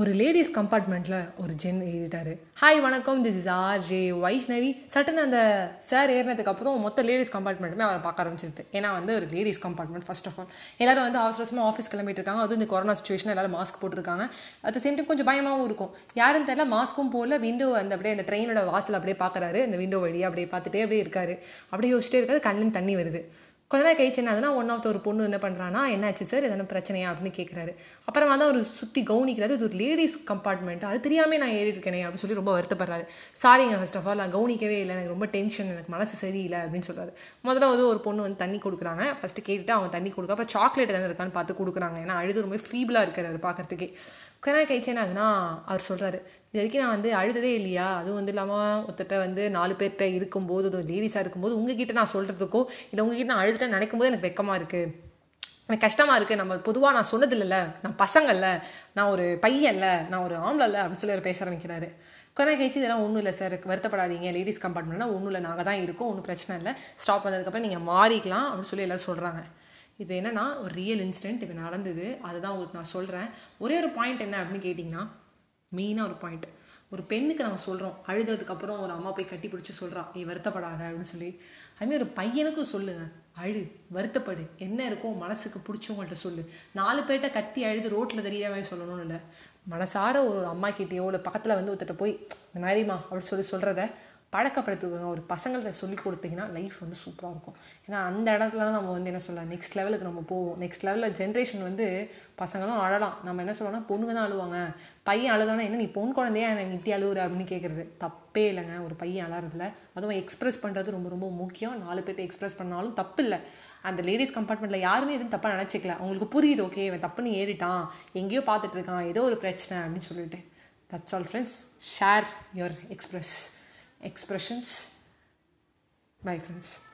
ஒரு லேடிஸ் கம்பார்ட்மெண்ட்டில் ஒரு ஜென் ஏறிட்டார். ஹாய் வணக்கம். This is R J Vaishnavi சட்டன் அந்த சார் ஏறினதுக்கு அப்புறம் மொத்த லேடிஸ் கம்பார்ட்மெண்ட்டுமே அவரை பார்க்க ஆரம்பிச்சிருது. ஏன்னா வந்து ஒரு ladies compartment first of all எல்லாரும் வந்து அவசர அவசரமாக ஆஃபீஸ் கிளம்பிட்டுருக்காங்க. அது அதுவும் இந்த கொரோனா சுச்சுவேஷன் எல்லாரும் மாஸ்க் போட்டிருக்காங்க. அட் சேம் டைம் கொஞ்சம் பயமாகவும் இருக்கும். யாருன்னு தெரியல மாஸ்க்கும் போல விண்டோ அந்த அப்படியே அந்த ட்ரெயினோட வாசல் அப்படியே பார்க்குறாரு. அந்த விண்டோ வழியாக அப்படியே பார்த்துட்டே அப்படியே இருக்காரு. அப்படியே யோசிச்சிட்டே இருக்காரு. கண்ணின் தண்ணி வருது. கொஞ்ச நேரம் கழிச்சு என்ன ஆகுதுன்னா ஒன் ஆஃப் ஒரு பொண்ணு என்ன பண்ணுறான்னா என்னாச்சு சார் எதனா பிரச்சனையா அப்படின்னு கேட்குறாரு அப்புறமா தான் ஒரு சுற்றி கவனிக்கிறாரு. இது ஒரு லேடிஸ் கம்பார்ட்மெண்ட் அது தெரியாமல் நான் ஏறி இருக்கேனே அப்படின்னு சொல்லி ரொம்ப வருத்தப்படுறாரு. சாரிங்க ஃபர்ஸ்ட் ஆஃப் ஆல் நான் கவனிக்கவே இல்லை. எனக்கு ரொம்ப டென்ஷன் எனக்கு மனசு சரியில்லை அப்படின்னு சொல்கிறாரு முதல்ல வந்து ஒரு பொண்ணு வந்து தண்ணி கொடுக்குறாங்க. ஃபஸ்ட்டு கேட்டுட்டு அவங்க தண்ணி கொடுக்க அப்புறம் சாக்லேட் எதாவது இருக்கான்னு பார்த்து கொடுக்குறாங்க. ஏன்னா அழுது ரொம்ப ஃபீபிளாக இருக்காரு பார்க்குறதுக்கே. கொஞ்ச நேரம் கழிச்சு என்ன ஆகுதுன்னா அவர் சொல்கிறாரு இது வரைக்கும் நான் வந்து அழுததே இல்லையா? அதுவும் வந்து இல்லாமல் ஒருத்தட்ட வந்து நாலு பேர்கிட்ட இருக்கும்போது அது லேடிஸாக இருக்கும்போது உங்ககிட்ட நான் சொல்கிறதுக்கோ இல்லை உங்ககிட்ட நான் அழுது அழுதுட்டேன்னு நினைக்கும் போது எனக்கு வெக்கமாக இருக்குது எனக்கு கஷ்டமாக இருக்குது நம்ம பொதுவாக நான் சொன்னது நான் பசங்கள்ல நான் ஒரு பையன்ல நான் ஒரு ஆம்பளை அப்படின்னு சொல்லி அவர் பேச ஆரம்பிக்கிறாரு. கொரோனா கழிச்சு இதெல்லாம் ஒன்றும் இல்லை சார் வருத்தப்படாதீங்க. லேடிஸ் கம்பார்ட்மெண்ட்லாம் ஒன்றும் இல்லை. நாங்கள் தான் இருக்கோம். ஒன்றும் பிரச்சனை இல்லை. ஸ்டாப் பண்ணதுக்கப்புறம் நீங்கள் மாறிக்கலாம் அப்படின்னு சொல்லி எல்லோரும் சொல்கிறாங்க இது என்னன்னா ஒரு ரியல் இன்சிடென்ட் இப்போ நடந்தது. அதுதான் உங்களுக்கு நான் சொல்கிறேன் ஒரே ஒரு பாயிண்ட் என்ன அப்படின்னு கேட்டிங்கன்னா மெயினாக ஒரு பாயிண்ட் ஒரு பெண்ணுக்கு நம்ம சொல்கிறோம் அழுததுக்கப்புறம் ஒரு அம்மா போய் கட்டி பிடிச்சி சொல்கிறா ஏ வருத்தப்படாத அப்படின்னு சொல்லி. அதுமாதிரி ஒரு பையனுக்கும் சொல்லுங்கள் அழு வருத்தப்படு. என்ன இருக்கோ மனசுக்கு பிடிச்சவங்கள்ட்ட சொல்லு. நாலு பேர்கிட்ட கத்தி அழுது ரோட்டில் தெரியாமல் சொல்லணும்னு இல்லை. மனசார ஒரு அம்மா கிட்டேயோ இல்லை பக்கத்தில் வந்து ஒருத்தட்ட போய் இந்த மாதிரிம்மா அப்படின்னு சொல்லி சொல்கிறத பழக்கப்படுத்துவங்க ஒரு பசங்கள்கிட்ட சொல்லி கொடுத்தீங்கன்னா லைஃப் வந்து சூப்பராக இருக்கும். ஏன்னா அந்த இடத்துல தான் நம்ம வந்து என்ன சொல்லலாம் நெக்ஸ்ட் லெவலுக்கு நம்ம போவோம். நெக்ஸ்ட் லெவலில் ஜென்ரேஷன் வந்து பசங்களும் அழலாம். நம்ம என்ன சொல்லலாம்னா பொண்ணுங்க தான் அழுவாங்க. பையன் அழுதானா என்ன நீ பொன் குழந்தையா? என்ன இப்படி அழுவுற? அப்படின்னு கேட்குறது தப்பே இல்லைங்க. ஒரு பையன் அழறதுல. அதுவும் எக்ஸ்பிரஸ் பண்ணுறது ரொம்ப ரொம்ப முக்கியம். நாலு பேர்ட்ட எக்ஸ்பிரஸ் பண்ணாலும் தப்பு இல்லை. அந்த லேடிஸ் கம்பார்ட்மெண்ட்டில் யாருமே எதுவும் தப்பாக நினச்சிக்கல. அவங்களுக்கு புரியுது ஓகே இவன் தப்புன்னு ஏறிட்டான். எங்கேயோ பார்த்துட்டு இருக்கான். ஏதோ ஒரு பிரச்சனை. அப்படின்னு சொல்லிட்டு. That's all friends share your express expressions. Bye, friends.